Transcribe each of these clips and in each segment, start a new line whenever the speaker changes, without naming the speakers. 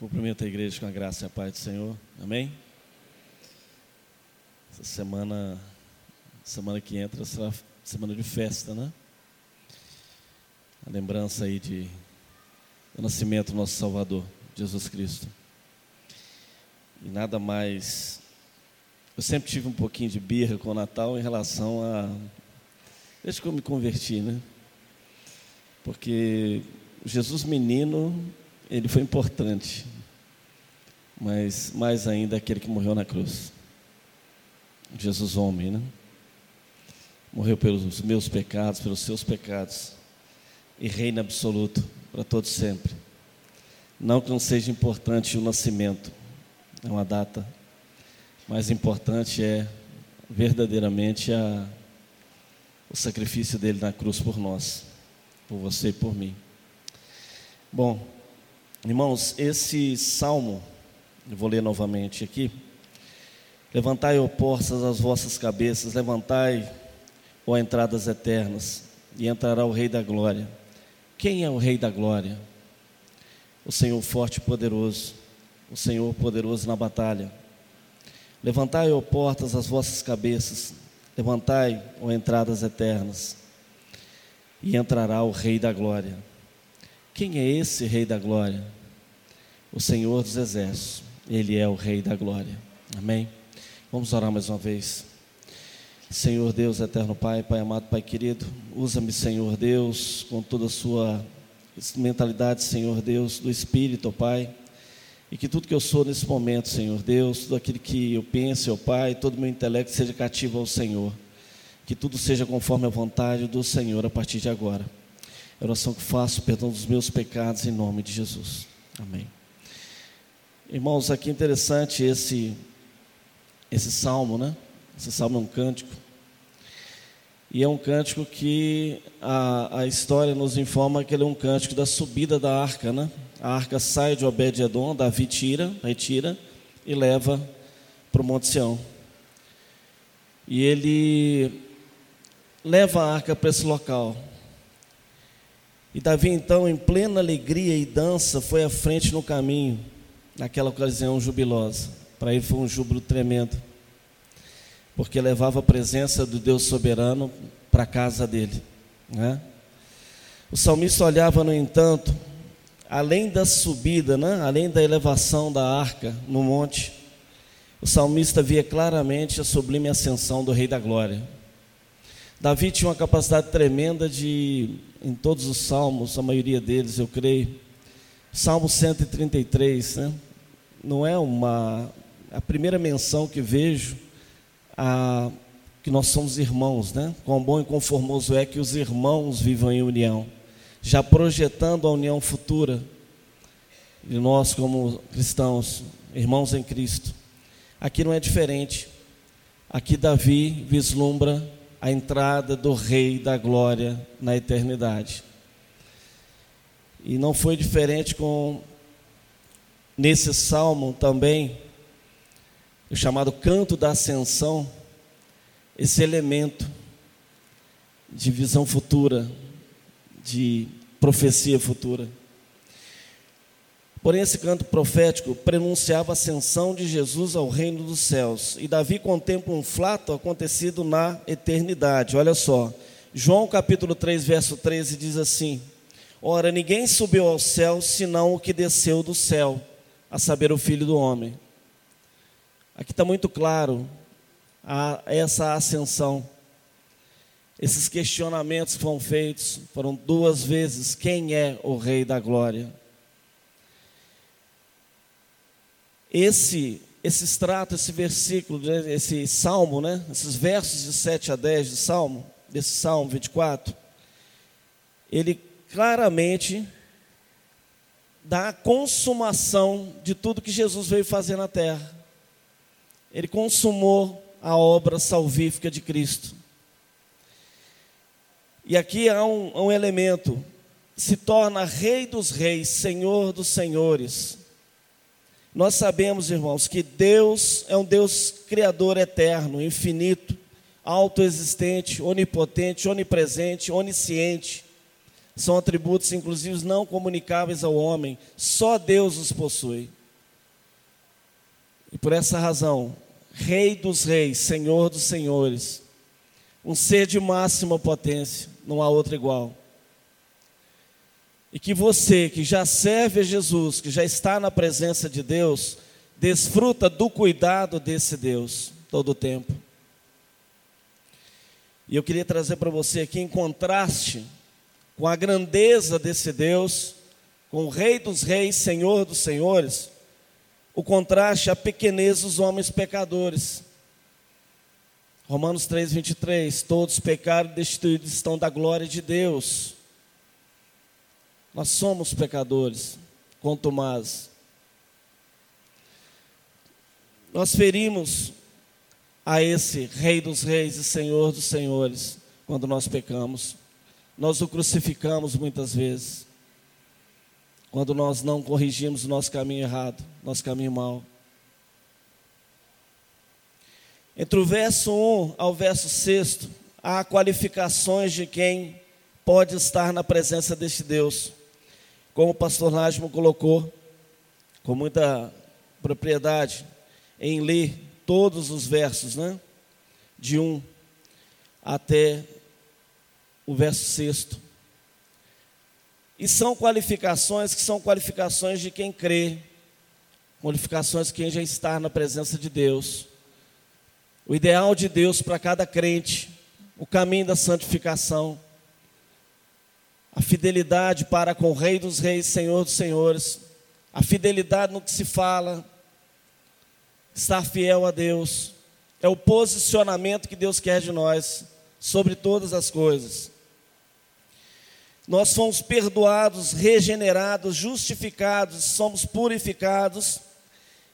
Cumprimento a igreja com a graça e a paz do Senhor. Amém? Essa semana, semana que entra, será semana de festa, né? A lembrança aí de do nascimento do nosso Salvador, Jesus Cristo. E nada mais. Eu sempre tive um pouquinho de birra com o Natal em relação a. Desde que eu me converti, né? Porque Jesus menino ele foi importante, mas mais ainda aquele que morreu na cruz. Jesus homem, né? Morreu pelos meus pecados, pelos seus pecados, e reina absoluto para todos sempre. Não que não seja importante o nascimento, é uma data, mais importante é verdadeiramente a, o sacrifício dele na cruz por nós, por você e por mim. Bom, Irmãos, esse salmo, eu vou ler novamente aqui. Levantai, ó portas, as vossas cabeças, levantai, ó entradas eternas, e entrará o Rei da Glória. Quem é o Rei da Glória? O Senhor forte e poderoso, o Senhor poderoso na batalha. Levantai, ó portas, as vossas cabeças, levantai, ó entradas eternas, e entrará o Rei da Glória. Quem é esse Rei da Glória? O Senhor dos Exércitos. Ele é o Rei da Glória. Amém? Vamos orar mais uma vez. Senhor Deus, eterno Pai, Pai amado, Pai querido, usa-me, Senhor Deus, com toda a sua mentalidade, Senhor Deus, do Espírito, ó Pai, e que tudo que eu sou nesse momento, Senhor Deus, tudo aquilo que eu penso, ó Pai, todo o meu intelecto seja cativo ao Senhor, que tudo seja conforme a vontade do Senhor a partir de agora. Oração que faço, perdão dos meus pecados, em nome de Jesus. Amém. Irmãos, aqui é interessante esse, esse salmo, né? Esse salmo é um cântico. E é um cântico que a, a história nos informa que ele é um cântico da subida da arca, né? A arca sai de Obed-Edom, Davi tira, retira e leva para o Monte Sião. E ele leva a arca para esse local. E Davi, então, em plena alegria e dança, foi à frente no caminho, naquela ocasião jubilosa. Para ele foi um júbilo tremendo, porque levava a presença do Deus soberano para a casa dele. Né? O salmista olhava, no entanto, além da subida, né? além da elevação da arca no monte, o salmista via claramente a sublime ascensão do Rei da Glória. Davi tinha uma capacidade tremenda de em todos os salmos, a maioria deles, eu creio. Salmo 133, né? Não é uma a primeira menção que vejo a que nós somos irmãos, né? Quão bom e conformoso é que os irmãos vivam em união, já projetando a união futura de nós como cristãos, irmãos em Cristo. Aqui não é diferente. Aqui Davi vislumbra a entrada do Rei da Glória na eternidade. E não foi diferente com nesse salmo também, o chamado canto da ascensão, esse elemento de visão futura, de profecia futura. Porém, esse canto profético prenunciava a ascensão de Jesus ao reino dos céus. E Davi contempla um fato acontecido na eternidade. Olha só, João capítulo 3, verso 13 diz assim: Ora, ninguém subiu ao céu senão o que desceu do céu, a saber, o Filho do Homem. Aqui está muito claro a, essa ascensão. Esses questionamentos foram feitos, foram duas vezes: quem é o Rei da Glória? Esse esse extrato, esse versículo, né, esse salmo, né, esses versos de 7 a 10 do salmo, desse salmo 24, ele claramente dá a consumação de tudo que Jesus veio fazer na terra. Ele consumou a obra salvífica de Cristo. E aqui há um, um elemento: se torna Rei dos Reis, Senhor dos Senhores nós sabemos, irmãos, que Deus é um Deus criador eterno, infinito, autoexistente, onipotente, onipresente, onisciente, são atributos, inclusive, não comunicáveis ao homem, só Deus os possui. E por essa razão, Rei dos Reis, Senhor dos Senhores, um ser de máxima potência, não há outro igual. E que você que já serve a Jesus, que já está na presença de Deus, desfruta do cuidado desse Deus todo o tempo. E eu queria trazer para você aqui em contraste com a grandeza desse Deus, com o Rei dos Reis, Senhor dos Senhores, o contraste à pequenez dos homens pecadores. Romanos 3, 23, todos pecaram e destituídos estão da glória de Deus. Nós somos pecadores, quanto mais. Nós ferimos a esse Rei dos Reis e Senhor dos Senhores quando nós pecamos. Nós o crucificamos muitas vezes. Quando nós não corrigimos o nosso caminho errado, nosso caminho mau. Entre o verso 1 ao verso 6, há qualificações de quem pode estar na presença deste Deus como o pastor Nájimo colocou, com muita propriedade, em ler todos os versos, né? De um até o verso sexto. E são qualificações que são qualificações de quem crê, qualificações de quem já está na presença de Deus. O ideal de Deus para cada crente, o caminho da santificação a fidelidade para com o Rei dos Reis, Senhor dos Senhores, a fidelidade no que se fala, estar fiel a Deus, é o posicionamento que Deus quer de nós sobre todas as coisas. Nós fomos perdoados, regenerados, justificados, somos purificados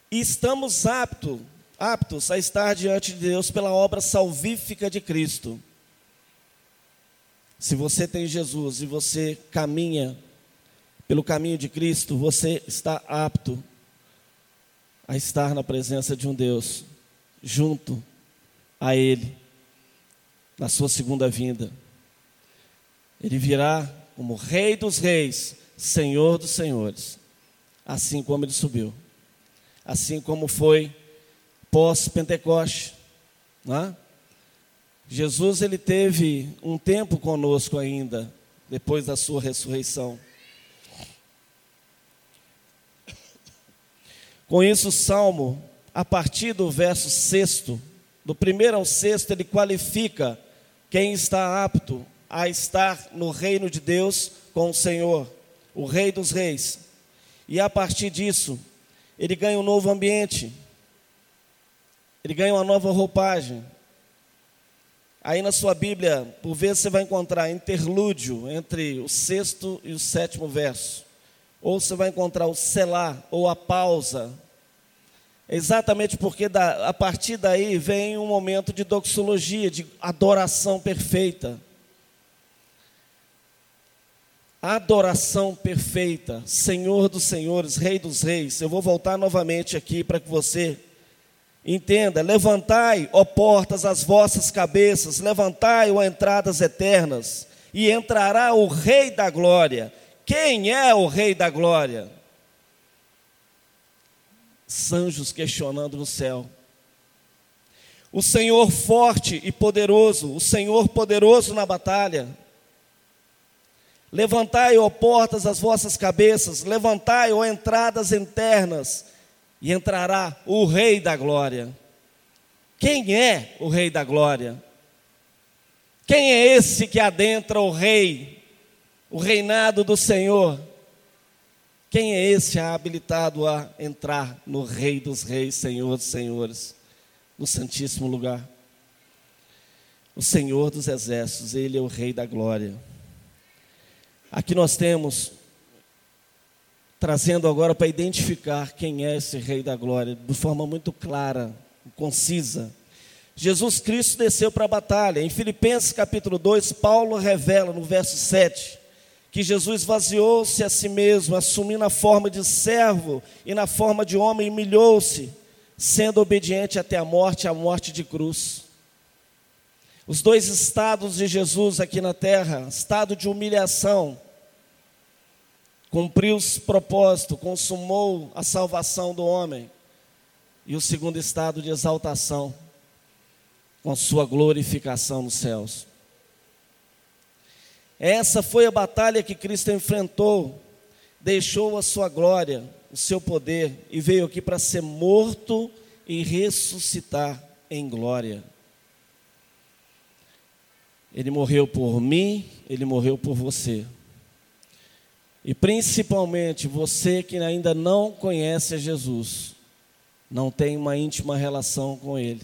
e estamos aptos, aptos a estar diante de Deus pela obra salvífica de Cristo. Se você tem Jesus e você caminha pelo caminho de Cristo, você está apto a estar na presença de um Deus, junto a Ele, na sua segunda vinda. Ele virá como Rei dos Reis, Senhor dos Senhores, assim como ele subiu, assim como foi pós-Pentecoste. Não é? Jesus ele teve um tempo conosco ainda, depois da sua ressurreição. Com isso, o Salmo, a partir do verso sexto, do primeiro ao sexto, ele qualifica quem está apto a estar no reino de Deus com o Senhor, o Rei dos Reis. E a partir disso, ele ganha um novo ambiente, ele ganha uma nova roupagem, Aí na sua Bíblia, por vezes você vai encontrar interlúdio entre o sexto e o sétimo verso. Ou você vai encontrar o selar, ou a pausa. Exatamente porque da, a partir daí vem um momento de doxologia, de adoração perfeita. Adoração perfeita, Senhor dos Senhores, Rei dos Reis. Eu vou voltar novamente aqui para que você Entenda: levantai, ó portas, as vossas cabeças, levantai, ó entradas eternas, e entrará o Rei da Glória. Quem é o Rei da Glória? Sanjos questionando no céu. O Senhor forte e poderoso, o Senhor poderoso na batalha. Levantai, ó portas, as vossas cabeças, levantai, ó entradas internas, e entrará o Rei da Glória. Quem é o Rei da Glória? Quem é esse que adentra o Rei, o reinado do Senhor? Quem é esse habilitado a entrar no Rei dos Reis, Senhor dos Senhores, no Santíssimo Lugar? O Senhor dos Exércitos, Ele é o Rei da Glória. Aqui nós temos trazendo agora para identificar quem é esse Rei da Glória, de forma muito clara, concisa. Jesus Cristo desceu para a batalha. Em Filipenses capítulo 2, Paulo revela no verso 7 que Jesus vaziou-se a si mesmo, assumindo a forma de servo e na forma de homem humilhou-se, sendo obediente até a morte, a morte de cruz. Os dois estados de Jesus aqui na terra, estado de humilhação cumpriu os propósitos, consumou a salvação do homem. E o segundo estado de exaltação, com sua glorificação nos céus. Essa foi a batalha que Cristo enfrentou, deixou a sua glória, o seu poder e veio aqui para ser morto e ressuscitar em glória. Ele morreu por mim, ele morreu por você. E principalmente você que ainda não conhece a Jesus, não tem uma íntima relação com Ele.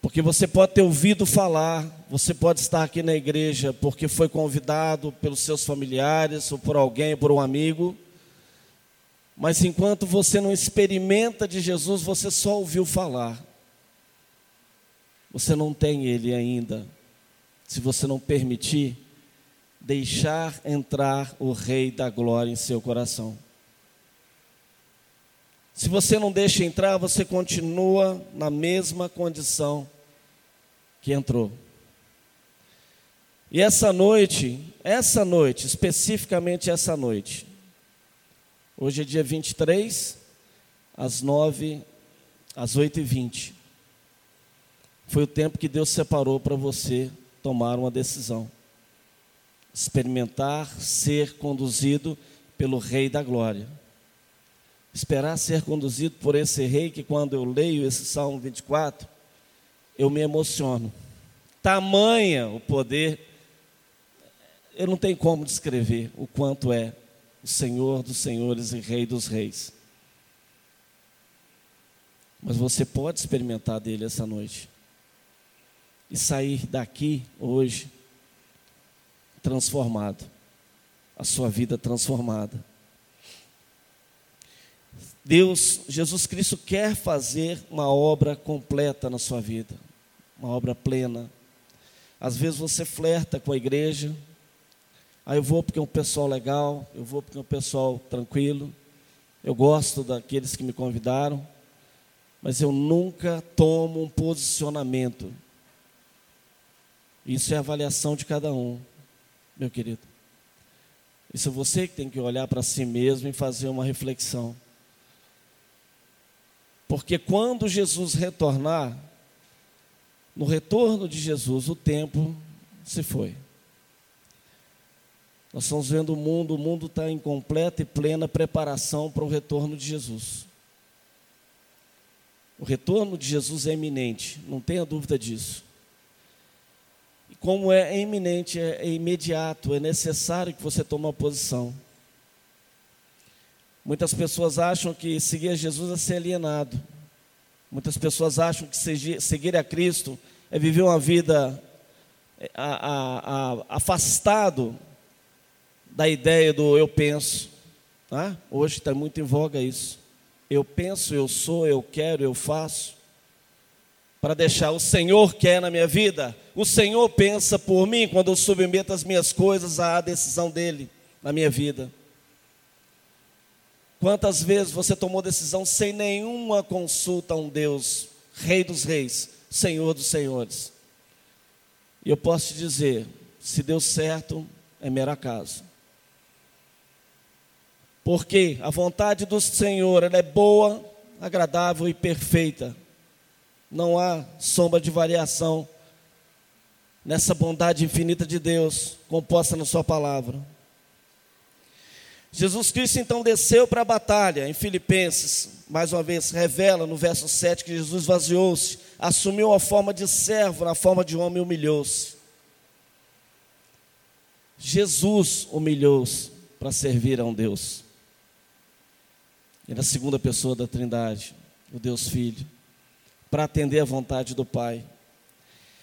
Porque você pode ter ouvido falar, você pode estar aqui na igreja porque foi convidado pelos seus familiares ou por alguém, por um amigo. Mas enquanto você não experimenta de Jesus, você só ouviu falar. Você não tem Ele ainda. Se você não permitir, deixar entrar o Rei da Glória em seu coração. Se você não deixa entrar, você continua na mesma condição que entrou. E essa noite, essa noite, especificamente essa noite, hoje é dia 23, às 9, às 8 e 20, foi o tempo que Deus separou para você tomar uma decisão. Experimentar ser conduzido pelo Rei da Glória esperar ser conduzido por esse rei que quando eu leio esse Salmo 24, eu me emociono. Tamanha o poder, eu não tenho como descrever o quanto é o Senhor dos senhores e Rei dos reis. Mas você pode experimentar dele essa noite e sair daqui hoje transformado, a sua vida transformada. Deus, Jesus Cristo quer fazer uma obra completa na sua vida, uma obra plena. Às vezes você flerta com a igreja, aí eu vou porque é um pessoal legal, eu vou porque é um pessoal tranquilo, eu gosto daqueles que me convidaram, mas eu nunca tomo um posicionamento. Isso é avaliação de cada um, meu querido. Isso é você que tem que olhar para si mesmo e fazer uma reflexão. Porque quando Jesus retornar, no retorno de Jesus, o tempo se foi. Nós estamos vendo o mundo, o mundo está em completa e plena preparação para o retorno de Jesus. O retorno de Jesus é iminente, não tenha dúvida disso. Como é iminente, é, é imediato, é necessário que você tome uma posição. Muitas pessoas acham que seguir a Jesus é ser alienado. Muitas pessoas acham que seguir a Cristo é viver uma vida é, a, a, a, afastado da ideia do eu penso. Tá? Hoje está muito em voga isso. Eu penso, eu sou, eu quero, eu faço. Para deixar o Senhor quer na minha vida, o Senhor pensa por mim quando eu submeto as minhas coisas à decisão dele na minha vida. Quantas vezes você tomou decisão sem nenhuma consulta a um Deus, Rei dos Reis, Senhor dos Senhores? E eu posso te dizer: se deu certo, é mero acaso. Porque a vontade do Senhor ela é boa, agradável e perfeita. Não há sombra de variação nessa bondade infinita de Deus composta na Sua palavra. Jesus Cristo então desceu para a batalha, em Filipenses, mais uma vez, revela no verso 7 que Jesus vaziou-se, assumiu a forma de servo, na forma de homem humilhou-se. Jesus humilhou-se para servir a um Deus. E na segunda pessoa da Trindade, o Deus Filho, para atender à vontade do Pai.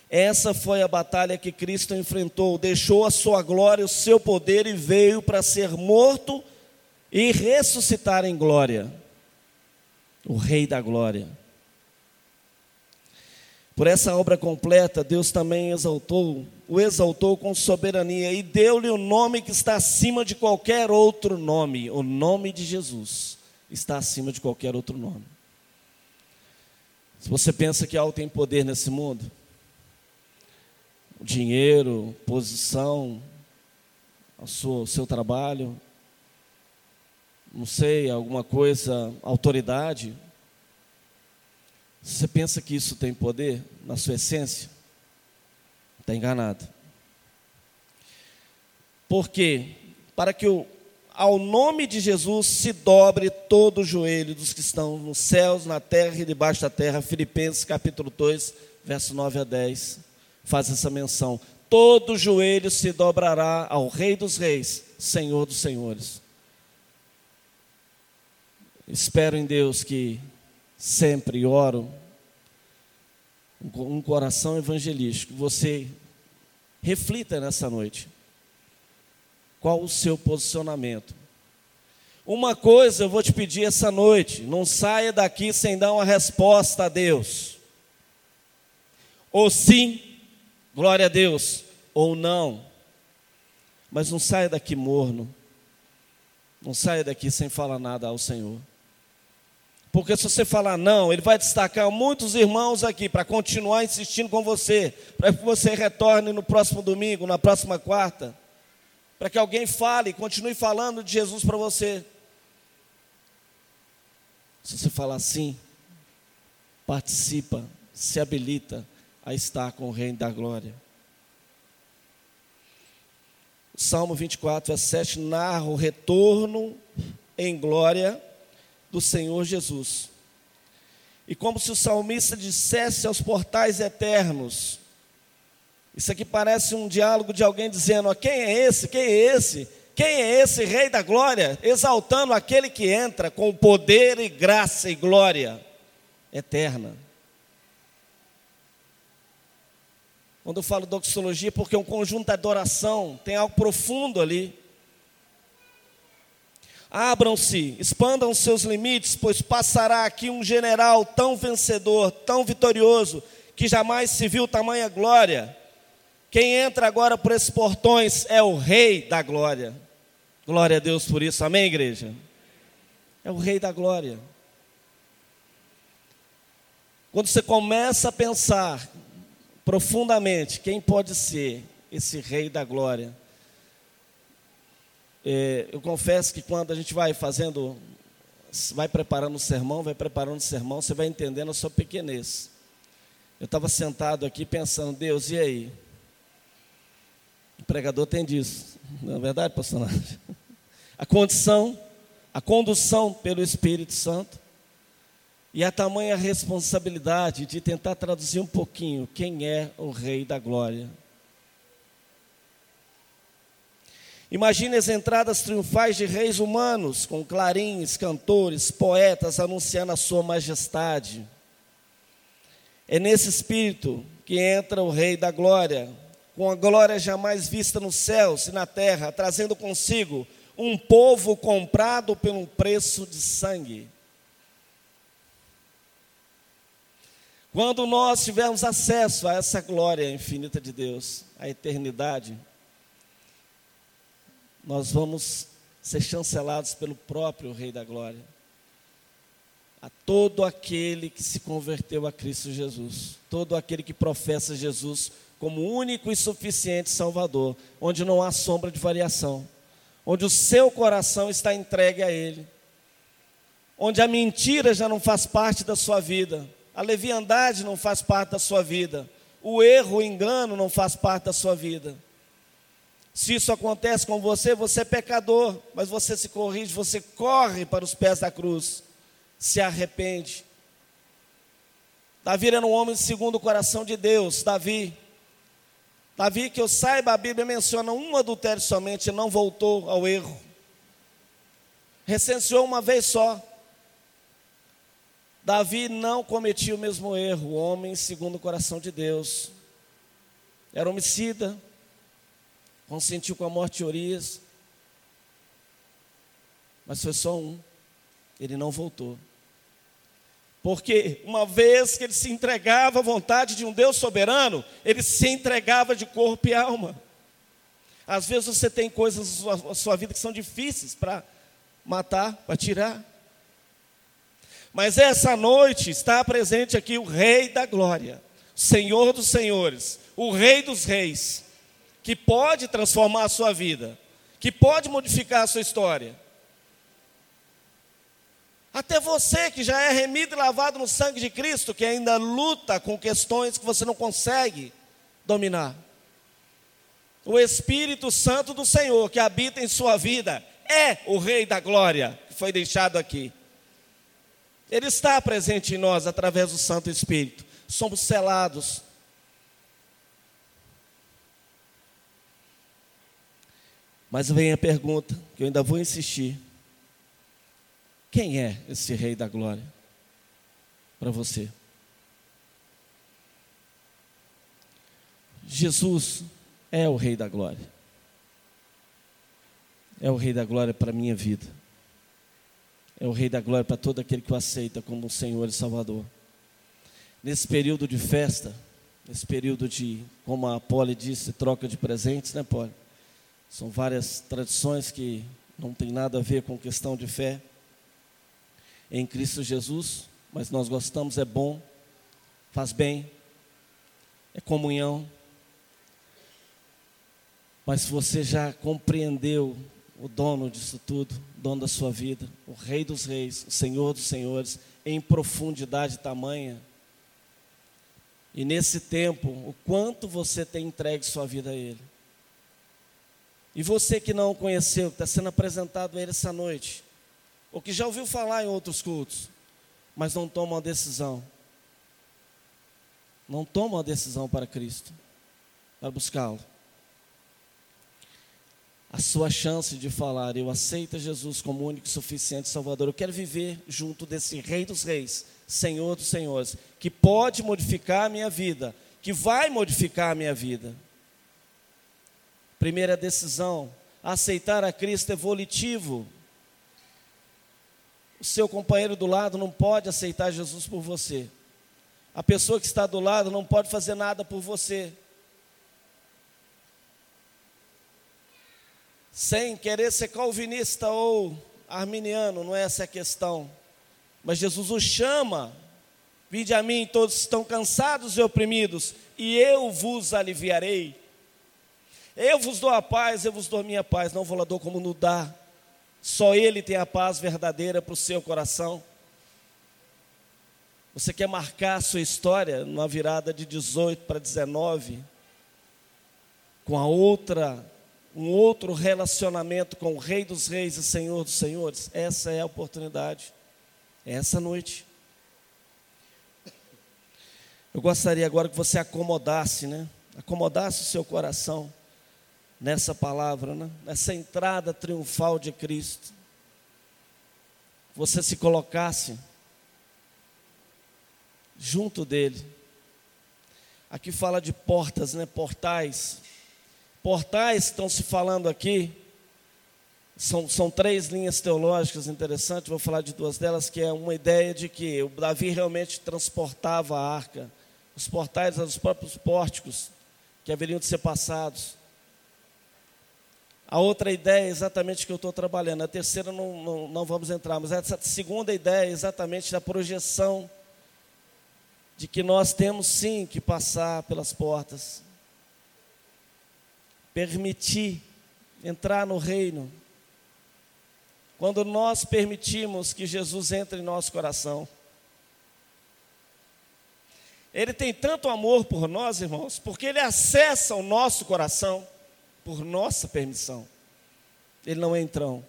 Essa foi a batalha que Cristo enfrentou, deixou a sua glória, o seu poder e veio para ser morto e ressuscitar em glória. O Rei da Glória. Por essa obra completa, Deus também exaltou, o exaltou com soberania e deu-lhe o nome que está acima de qualquer outro nome. O nome de Jesus está acima de qualquer outro nome. Se você pensa que algo tem poder nesse mundo, dinheiro, posição, ao seu, seu trabalho, não sei, alguma coisa, autoridade. Você pensa que isso tem poder na sua essência? Está enganado. Por quê? Para que o, ao nome de Jesus se dobre todo o joelho dos que estão nos céus, na terra e debaixo da terra. Filipenses capítulo 2, verso 9 a 10, faz essa menção. Todo joelho se dobrará ao Rei dos Reis, Senhor dos Senhores. Espero em Deus que sempre oro um coração evangelístico. Você reflita nessa noite. Qual o seu posicionamento? Uma coisa eu vou te pedir essa noite: não saia daqui sem dar uma resposta a Deus. Ou sim, glória a Deus, ou não. Mas não saia daqui morno. Não saia daqui sem falar nada ao Senhor. Porque se você falar não, ele vai destacar muitos irmãos aqui para continuar insistindo com você, para que você retorne no próximo domingo, na próxima quarta para que alguém fale, continue falando de Jesus para você. Se você falar assim, participa, se habilita a estar com o Reino da Glória. O Salmo 24, verso 7 narra o retorno em glória do Senhor Jesus. E como se o salmista dissesse aos portais eternos: isso aqui parece um diálogo de alguém dizendo: quem é esse? Quem é esse? Quem é esse Rei da Glória? Exaltando aquele que entra com poder e graça e glória eterna. Quando eu falo doxologia, porque é um conjunto de adoração, tem algo profundo ali. Abram-se, expandam seus limites, pois passará aqui um general tão vencedor, tão vitorioso, que jamais se viu tamanha glória. Quem entra agora por esses portões é o Rei da Glória. Glória a Deus por isso, amém, igreja? É o Rei da Glória. Quando você começa a pensar profundamente quem pode ser esse Rei da Glória, é, eu confesso que quando a gente vai fazendo, vai preparando o sermão, vai preparando o sermão, você vai entendendo a sua pequenez. Eu estava sentado aqui pensando, Deus, e aí? O pregador tem disso. Não é verdade, pastor A condição, a condução pelo Espírito Santo e a tamanha responsabilidade de tentar traduzir um pouquinho quem é o Rei da Glória. Imagine as entradas triunfais de reis humanos, com clarins, cantores, poetas anunciando a sua majestade. É nesse espírito que entra o Rei da Glória, com a glória jamais vista nos céus e na terra, trazendo consigo um povo comprado pelo preço de sangue. Quando nós tivermos acesso a essa glória infinita de Deus, a eternidade, nós vamos ser chancelados pelo próprio Rei da Glória. A todo aquele que se converteu a Cristo Jesus, todo aquele que professa Jesus como único e suficiente Salvador, onde não há sombra de variação, onde o seu coração está entregue a Ele, onde a mentira já não faz parte da sua vida, a leviandade não faz parte da sua vida, o erro, o engano não faz parte da sua vida. Se isso acontece com você, você é pecador, mas você se corrige, você corre para os pés da cruz, se arrepende. Davi era um homem segundo o coração de Deus. Davi Davi, que eu saiba, a Bíblia menciona um adultério somente não voltou ao erro. Recenseou uma vez só. Davi não cometia o mesmo erro, homem segundo o coração de Deus. Era homicida, consentiu com a morte de Urias, mas foi só um, ele não voltou. Porque uma vez que ele se entregava à vontade de um Deus soberano, ele se entregava de corpo e alma. Às vezes você tem coisas na sua, vida que são difíceis para matar, para tirar. Mas essa noite está presente aqui o Rei da Glória, Senhor dos Senhores, o Rei dos Reis, que pode transformar a sua vida. que pode modificar a sua história. Até você que já é remido e lavado no sangue de Cristo, que ainda luta com questões que você não consegue dominar. O Espírito Santo do Senhor que habita em sua vida é o Rei da Glória, que foi deixado aqui. Ele está presente em nós através do Santo Espírito. Somos selados. Mas vem a pergunta, que eu ainda vou insistir. Quem é esse Rei da Glória para você? Jesus é o Rei da Glória. É o Rei da Glória para a minha vida. É o Rei da Glória para todo aquele que o aceita como Senhor e Salvador. Nesse período de festa, nesse período de, como a Poli disse, troca de presentes, né, Poli? São várias tradições que não tem nada a ver com questão de fé em Cristo Jesus, mas nós gostamos, é bom, faz bem, é comunhão. Mas se você já compreendeu o dono disso tudo, o dono da sua vida, o Rei dos Reis, o Senhor dos Senhores, em profundidade tamanha, e nesse tempo, o quanto você tem entregue sua vida a Ele. E você que não o conheceu, que está sendo apresentado a Ele essa noite, ou que já ouviu falar em outros cultos, mas não toma uma decisão. Não toma uma decisão para Cristo, para buscá-lo. A sua chance de falar, eu aceito Jesus como único suficiente Salvador, eu quero viver junto desse Rei dos Reis, Senhor dos Senhores, que pode modificar a minha vida, que vai modificar a minha vida. Primeira decisão, aceitar a Cristo é volitivo, seu companheiro do lado não pode aceitar Jesus por você. A pessoa que está do lado não pode fazer nada por você. Sem querer ser calvinista ou arminiano, não é essa a questão. Mas Jesus o chama. Vinde a mim, todos estão cansados e oprimidos, e eu vos aliviarei. Eu vos dou a paz, eu vos dou a minha paz, não vou lá dou como no dá. Só Ele tem a paz verdadeira para o seu coração. Você quer marcar a sua história numa virada de 18 para 19, com a outra, um outro relacionamento com o Rei dos Reis e Senhor dos Senhores? Essa é a oportunidade, é essa noite. Eu gostaria agora que você acomodasse, né? Acomodasse o seu coração nessa palavra, né? nessa entrada triunfal de Cristo. Você se colocasse junto dele. Aqui fala de portas, né? Portais. Portais estão se falando aqui. São, são três linhas teológicas interessantes, vou falar de duas delas, que é uma ideia de que o Davi realmente transportava a arca. Os portais eram os próprios pórticos que haveriam de ser passados. A outra ideia é exatamente que eu estou trabalhando. A terceira não, não, não vamos entrar, mas essa segunda ideia é exatamente da projeção de que nós temos sim que passar pelas portas, permitir entrar no reino. Quando nós permitimos que Jesus entre em nosso coração, Ele tem tanto amor por nós, irmãos, porque Ele acessa o nosso coração por nossa permissão. Ele não é entrão.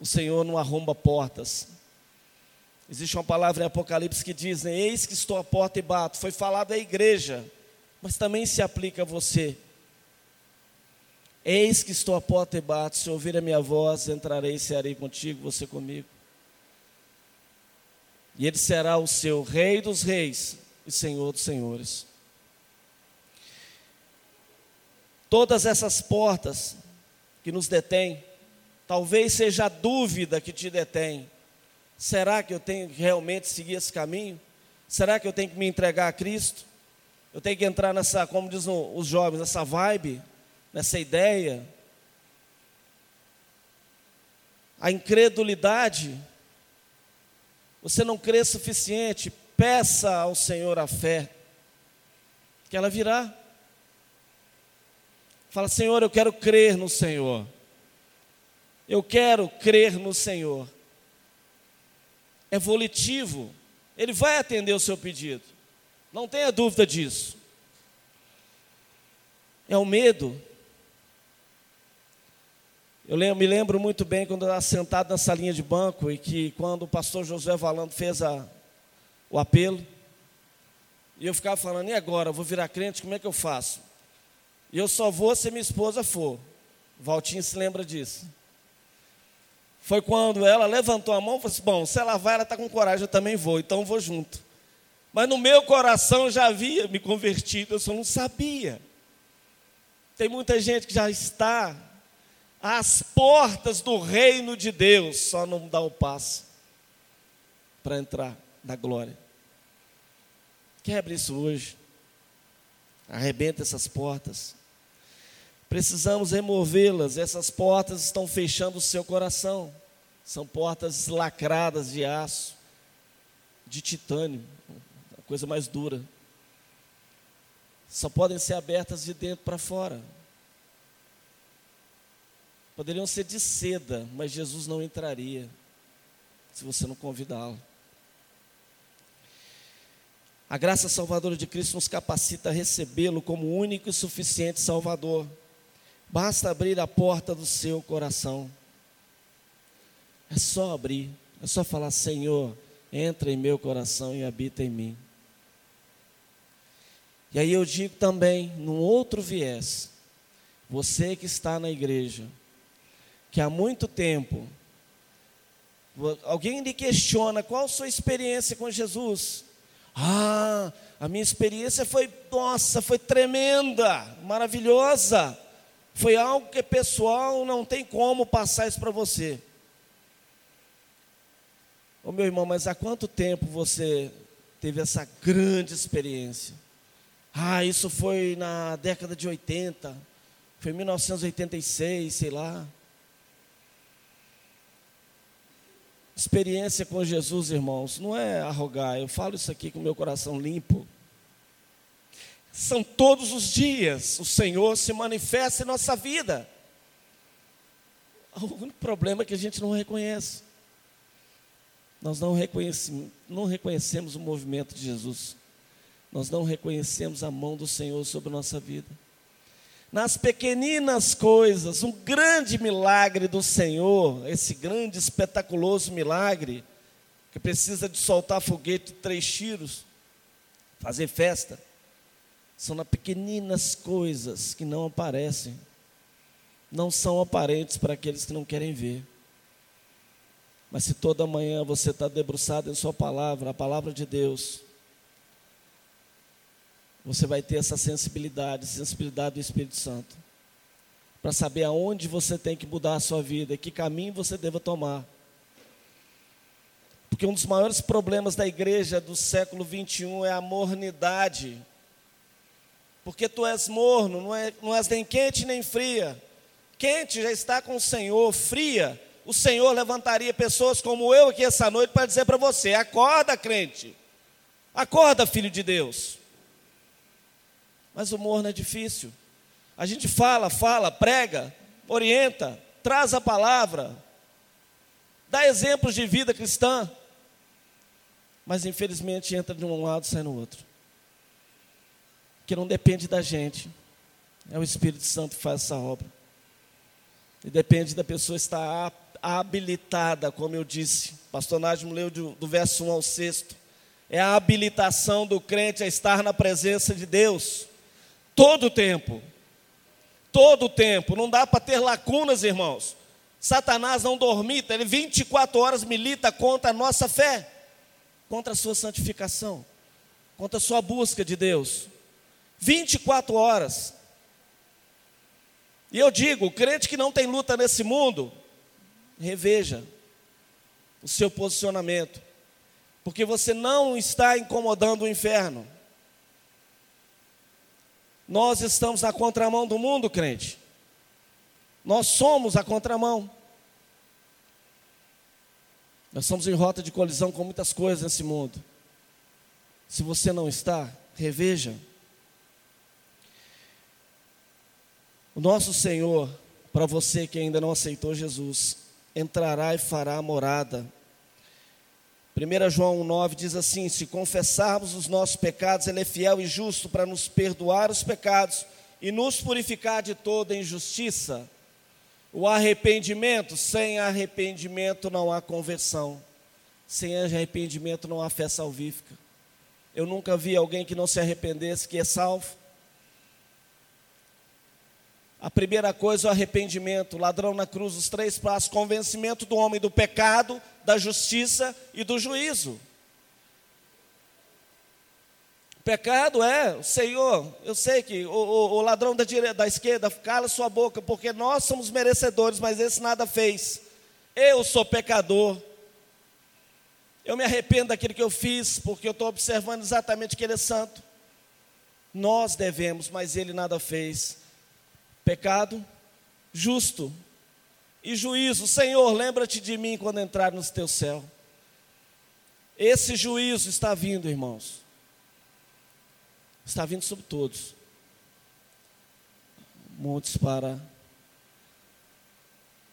O Senhor não arromba portas. Existe uma palavra em Apocalipse que diz: né, Eis que estou à porta e bato. Foi falado à igreja, mas também se aplica a você. Eis que estou à porta e bato. Se ouvir a minha voz, entrarei e serei contigo, você comigo. E ele será o seu Rei dos Reis e Senhor dos Senhores. Todas essas portas que nos detêm, talvez seja a dúvida que te detém. Será que eu tenho que realmente seguir esse caminho? Será que eu tenho que me entregar a Cristo? Eu tenho que entrar nessa, como dizem os jovens, nessa vibe, nessa ideia. A incredulidade, você não crê suficiente, peça ao Senhor a fé, que ela virá. Fala, Senhor, eu quero crer no Senhor. Eu quero crer no Senhor. É volitivo. Ele vai atender o seu pedido. Não tenha dúvida disso. É o medo. Eu me lembro muito bem quando eu estava sentado nessa linha de banco e que quando o pastor José Valando fez a, o apelo, e eu ficava falando, e agora? Eu vou virar crente, como é que eu faço? E eu só vou se minha esposa for. Valtinho se lembra disso. Foi quando ela levantou a mão e falou assim: Bom, se ela vai, ela está com coragem, eu também vou, então eu vou junto. Mas no meu coração já havia me convertido, eu só não sabia. Tem muita gente que já está às portas do reino de Deus, só não dá o passo para entrar na glória. Quebre isso hoje. Arrebenta essas portas. Precisamos removê-las. Essas portas estão fechando o seu coração. São portas lacradas de aço, de titânio, a coisa mais dura. Só podem ser abertas de dentro para fora. Poderiam ser de seda, mas Jesus não entraria se você não convidá-lo. A graça salvadora de Cristo nos capacita a recebê-lo como único e suficiente Salvador. Basta abrir a porta do seu coração. É só abrir, é só falar: Senhor, entra em meu coração e habita em mim. E aí eu digo também, num outro viés, você que está na igreja, que há muito tempo, alguém lhe questiona qual a sua experiência com Jesus. Ah, a minha experiência foi, nossa, foi tremenda, maravilhosa. Foi algo que pessoal, não tem como passar isso para você. Ô meu irmão, mas há quanto tempo você teve essa grande experiência? Ah, isso foi na década de 80, foi 1986, sei lá. Experiência com Jesus, irmãos, não é arrogar, eu falo isso aqui com meu coração limpo. São todos os dias o Senhor se manifesta em nossa vida. O único problema é que a gente não reconhece. Nós não reconhecemos, não reconhecemos o movimento de Jesus. Nós não reconhecemos a mão do Senhor sobre a nossa vida nas pequeninas coisas, um grande milagre do Senhor, esse grande, espetaculoso milagre, que precisa de soltar foguete três tiros, fazer festa, são nas pequeninas coisas que não aparecem, não são aparentes para aqueles que não querem ver. Mas se toda manhã você está debruçado em Sua palavra, a palavra de Deus, você vai ter essa sensibilidade, sensibilidade do Espírito Santo, para saber aonde você tem que mudar a sua vida, que caminho você deva tomar. Porque um dos maiores problemas da igreja do século 21 é a mornidade. Porque tu és morno, não, é, não és nem quente nem fria. Quente já está com o Senhor, fria, o Senhor levantaria pessoas como eu aqui essa noite para dizer para você: acorda, crente, acorda, filho de Deus. Mas o morno é difícil. A gente fala, fala, prega, orienta, traz a palavra, dá exemplos de vida cristã, mas infelizmente entra de um lado e sai no outro. Que não depende da gente, é o Espírito Santo que faz essa obra. E depende da pessoa estar habilitada, como eu disse. Pastor Nájimo leu do, do verso 1 ao 6. É a habilitação do crente a estar na presença de Deus. Todo o tempo. Todo o tempo. Não dá para ter lacunas, irmãos. Satanás não dormita, ele 24 horas milita contra a nossa fé, contra a sua santificação, contra a sua busca de Deus. 24 horas. E eu digo, o crente que não tem luta nesse mundo, reveja o seu posicionamento, porque você não está incomodando o inferno. Nós estamos na contramão do mundo, crente. Nós somos a contramão. Nós estamos em rota de colisão com muitas coisas nesse mundo. Se você não está, reveja. O nosso Senhor, para você que ainda não aceitou Jesus, entrará e fará morada. 1 João 9 diz assim: Se confessarmos os nossos pecados, Ele é fiel e justo para nos perdoar os pecados e nos purificar de toda injustiça. O arrependimento, sem arrependimento não há conversão, sem arrependimento não há fé salvífica. Eu nunca vi alguém que não se arrependesse que é salvo. A primeira coisa é o arrependimento, o ladrão na cruz, os três passos, convencimento do homem do pecado, da justiça e do juízo. O pecado é, Senhor, eu sei que o, o, o ladrão da, direita, da esquerda, cala sua boca, porque nós somos merecedores, mas esse nada fez. Eu sou pecador. Eu me arrependo daquilo que eu fiz, porque eu estou observando exatamente que Ele é santo. Nós devemos, mas Ele nada fez pecado, justo e juízo. Senhor, lembra-te de mim quando entrar no teu céu. Esse juízo está vindo, irmãos. Está vindo sobre todos. Muitos para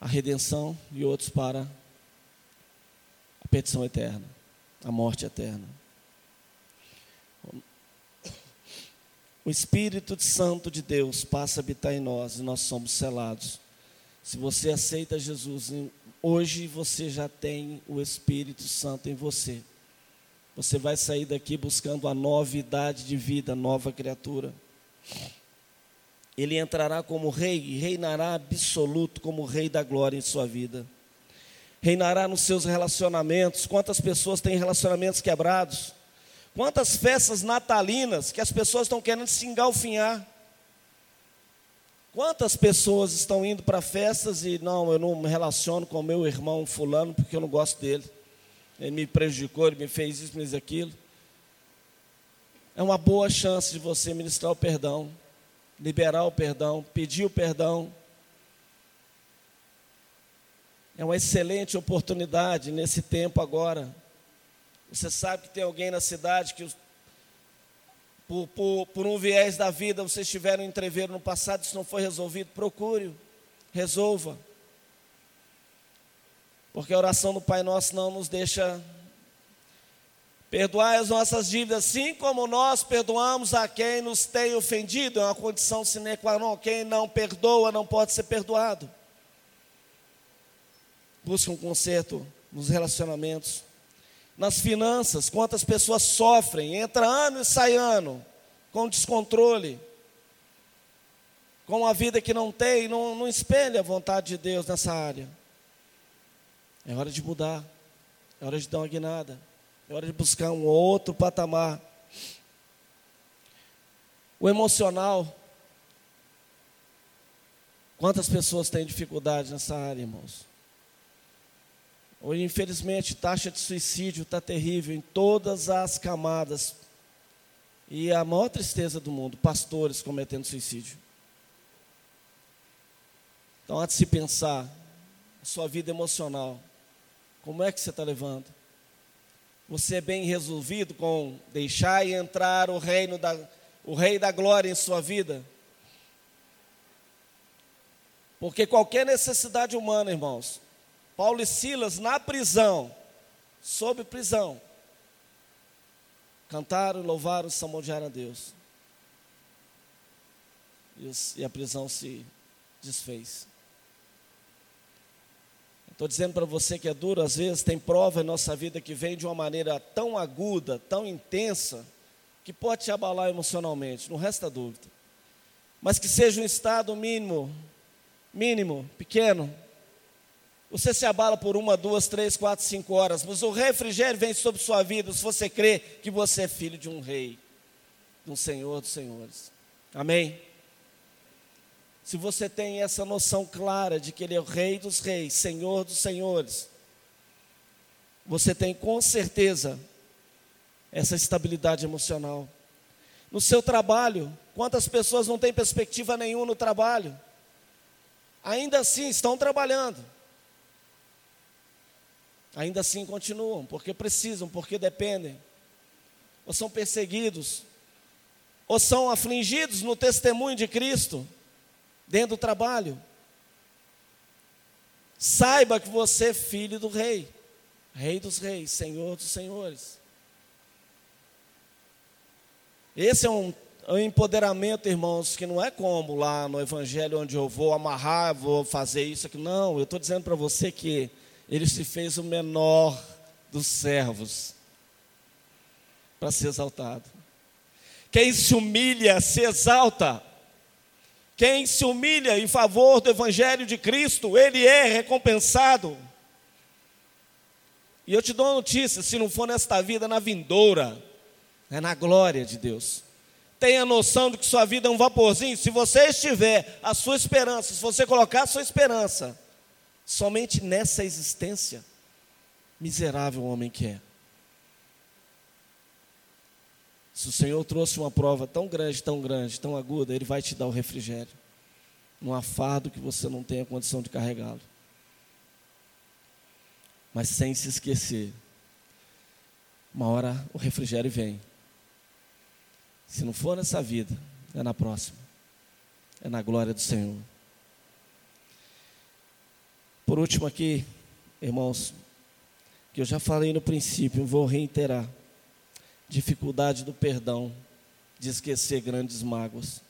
a redenção e outros para a petição eterna, a morte eterna. O Espírito Santo de Deus passa a habitar em nós e nós somos selados. Se você aceita Jesus, hoje você já tem o Espírito Santo em você. Você vai sair daqui buscando a novidade de vida, nova criatura. Ele entrará como rei e reinará absoluto como rei da glória em sua vida. Reinará nos seus relacionamentos. Quantas pessoas têm relacionamentos quebrados? Quantas festas natalinas que as pessoas estão querendo se engalfinhar. Quantas pessoas estão indo para festas e não, eu não me relaciono com o meu irmão fulano porque eu não gosto dele. Ele me prejudicou, ele me fez isso, me fez aquilo. É uma boa chance de você ministrar o perdão, liberar o perdão, pedir o perdão. É uma excelente oportunidade nesse tempo agora você sabe que tem alguém na cidade que, por, por, por um viés da vida, vocês tiveram um no passado, isso não foi resolvido, procure, resolva. Porque a oração do Pai Nosso não nos deixa perdoar as nossas dívidas, assim como nós perdoamos a quem nos tem ofendido, é uma condição sine qua non. Quem não perdoa não pode ser perdoado. Busque um conserto nos relacionamentos nas finanças, quantas pessoas sofrem, entra ano e sai ano, com descontrole, com uma vida que não tem, não, não espelha a vontade de Deus nessa área. É hora de mudar, é hora de dar uma guinada, é hora de buscar um outro patamar. O emocional, quantas pessoas têm dificuldade nessa área, irmãos? Hoje, infelizmente, taxa de suicídio está terrível em todas as camadas. E a maior tristeza do mundo, pastores cometendo suicídio. Então, há de se pensar, sua vida emocional, como é que você está levando? Você é bem resolvido com deixar e entrar o reino da, o rei da glória em sua vida? Porque qualquer necessidade humana, irmãos, Paulo e Silas na prisão, sob prisão, cantaram, louvaram, salmodiaram a Deus. E a prisão se desfez. Estou dizendo para você que é duro, às vezes tem prova em nossa vida que vem de uma maneira tão aguda, tão intensa, que pode te abalar emocionalmente, não resta dúvida. Mas que seja um estado mínimo, mínimo, pequeno, você se abala por uma, duas, três, quatro, cinco horas, mas o refrigério vem sobre sua vida se você crê que você é filho de um rei, de um senhor dos senhores. Amém? Se você tem essa noção clara de que Ele é o Rei dos Reis, Senhor dos Senhores, você tem com certeza essa estabilidade emocional. No seu trabalho, quantas pessoas não têm perspectiva nenhuma no trabalho? Ainda assim estão trabalhando ainda assim continuam, porque precisam, porque dependem, ou são perseguidos, ou são afligidos no testemunho de Cristo, dentro do trabalho. Saiba que você é filho do rei, rei dos reis, senhor dos senhores. Esse é um, um empoderamento, irmãos, que não é como lá no evangelho onde eu vou amarrar, vou fazer isso aqui. Não, eu estou dizendo para você que ele se fez o menor dos servos para ser exaltado. Quem se humilha se exalta. Quem se humilha em favor do Evangelho de Cristo, ele é recompensado. E eu te dou uma notícia: se não for nesta vida, na vindoura, é na glória de Deus. Tenha noção de que sua vida é um vaporzinho. Se você estiver a sua esperança, se você colocar a sua esperança somente nessa existência, miserável homem que é. Se o Senhor trouxe uma prova tão grande, tão grande, tão aguda, Ele vai te dar o refrigério. Num afardo que você não tenha condição de carregá-lo. Mas sem se esquecer, uma hora o refrigério vem. Se não for nessa vida, é na próxima. É na glória do Senhor. Por último aqui, irmãos, que eu já falei no princípio, vou reiterar dificuldade do perdão, de esquecer grandes mágoas.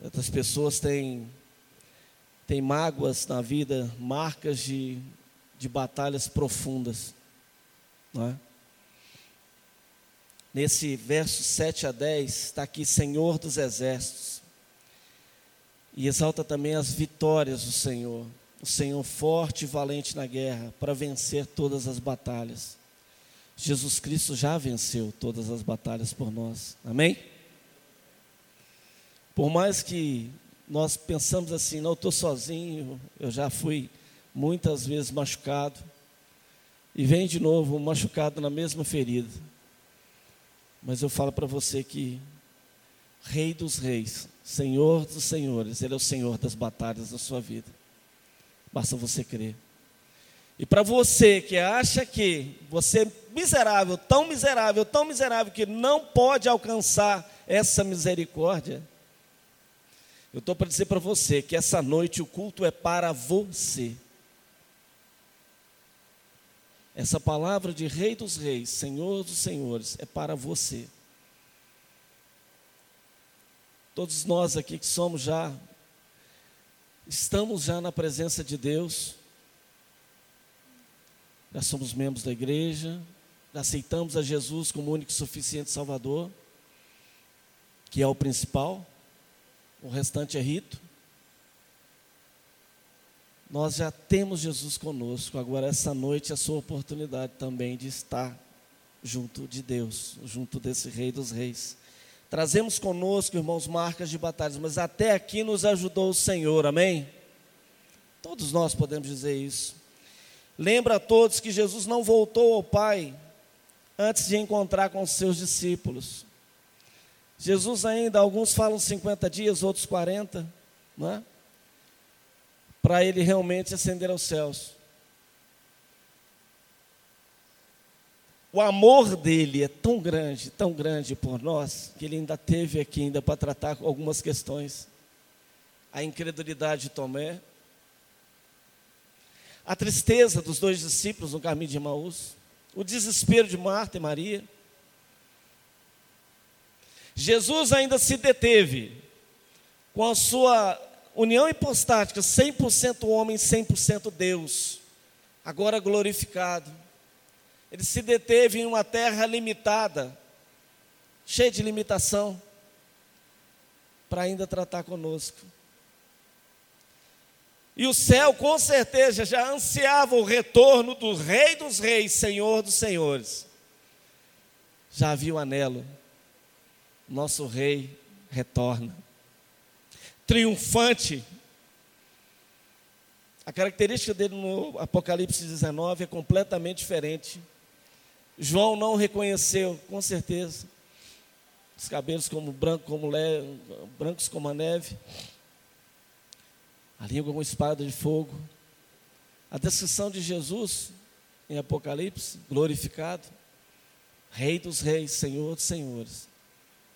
Outras pessoas têm, têm mágoas na vida, marcas de, de batalhas profundas. Não é? Nesse verso 7 a 10, está aqui Senhor dos Exércitos. E exalta também as vitórias do Senhor. O Senhor forte e valente na guerra, para vencer todas as batalhas. Jesus Cristo já venceu todas as batalhas por nós. Amém? Por mais que nós pensamos assim, não estou sozinho, eu já fui muitas vezes machucado, e vem de novo machucado na mesma ferida. Mas eu falo para você que Rei dos Reis, Senhor dos Senhores, Ele é o Senhor das batalhas da sua vida. Basta você crer. E para você que acha que você é miserável, tão miserável, tão miserável que não pode alcançar essa misericórdia, eu estou para dizer para você que essa noite o culto é para você. Essa palavra de Rei dos Reis, Senhor dos Senhores, é para você. Todos nós aqui que somos já, estamos já na presença de Deus, já somos membros da igreja, já aceitamos a Jesus como único e suficiente Salvador, que é o principal, o restante é rito. Nós já temos Jesus conosco, agora essa noite é a sua oportunidade também de estar junto de Deus, junto desse Rei dos Reis. Trazemos conosco, irmãos, marcas de batalhas, mas até aqui nos ajudou o Senhor, amém? Todos nós podemos dizer isso. Lembra a todos que Jesus não voltou ao Pai antes de encontrar com os seus discípulos. Jesus ainda, alguns falam 50 dias, outros 40, não é? Para ele realmente ascender aos céus. O amor dele é tão grande, tão grande por nós, que ele ainda teve aqui ainda para tratar algumas questões. A incredulidade de Tomé, a tristeza dos dois discípulos no caminho de Emaús, o desespero de Marta e Maria. Jesus ainda se deteve com a sua união hipostática, 100% homem, 100% Deus, agora glorificado. Ele se deteve em uma terra limitada, cheia de limitação, para ainda tratar conosco. E o céu, com certeza, já ansiava o retorno do Rei dos Reis, Senhor dos Senhores. Já havia o anelo. Nosso Rei retorna. Triunfante. A característica dele no Apocalipse 19 é completamente diferente. João não reconheceu, com certeza. Os cabelos como branco, como brancos como a neve a língua com espada de fogo. A descrição de Jesus em Apocalipse, glorificado, Rei dos Reis, Senhor dos Senhores,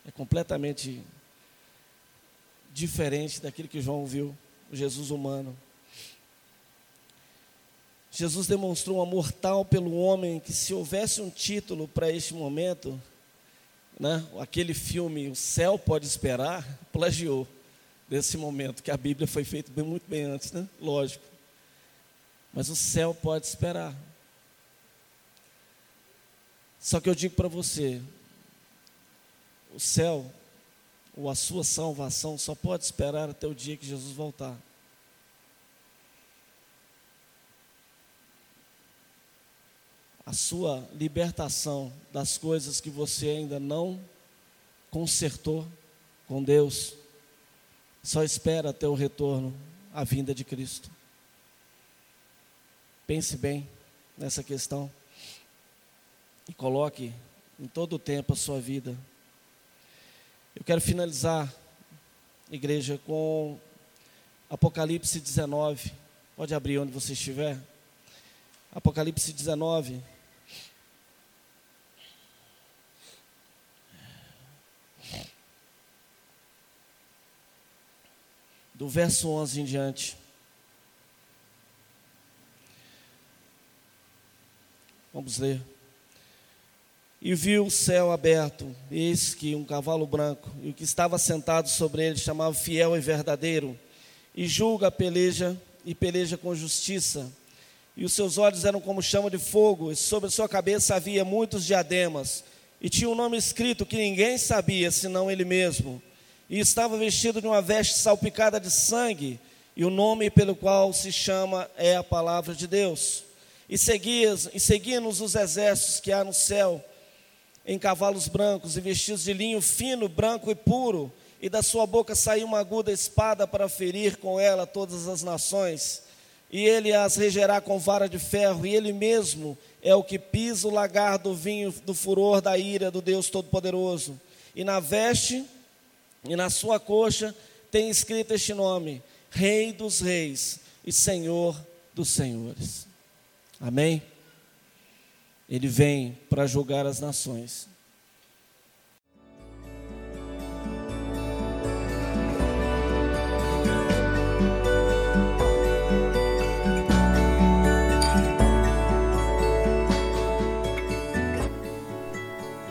é completamente diferente daquilo que João viu, o Jesus humano. Jesus demonstrou um amor tal pelo homem que se houvesse um título para este momento, né, aquele filme O Céu Pode Esperar, plagiou desse momento, que a Bíblia foi feita bem, muito bem antes, né? Lógico. Mas o céu pode esperar. Só que eu digo para você, o céu, ou a sua salvação, só pode esperar até o dia que Jesus voltar. A sua libertação das coisas que você ainda não consertou com Deus, só espera até o retorno, a vinda de Cristo. Pense bem nessa questão e coloque em todo o tempo a sua vida. Eu quero finalizar, igreja, com Apocalipse 19. Pode abrir onde você estiver. Apocalipse 19. Do verso 11 em diante. Vamos ler. E viu o céu aberto, eis que um cavalo branco, e o que estava sentado sobre ele chamava fiel e verdadeiro, e julga, peleja e peleja com justiça. E os seus olhos eram como chama de fogo, e sobre a sua cabeça havia muitos diademas, e tinha um nome escrito que ninguém sabia, senão ele mesmo. E estava vestido de uma veste salpicada de sangue, e o nome pelo qual se chama é a palavra de Deus e seguia-nos seguia os exércitos que há no céu, em cavalos brancos e vestidos de linho fino, branco e puro, e da sua boca saiu uma aguda espada para ferir com ela todas as nações. E ele as regerá com vara de ferro, e ele mesmo é o que pisa o lagar do vinho do furor da ira do Deus Todo-Poderoso. E na veste e na sua coxa tem escrito este nome: Rei dos Reis e Senhor dos Senhores. Amém? Ele vem para julgar as nações.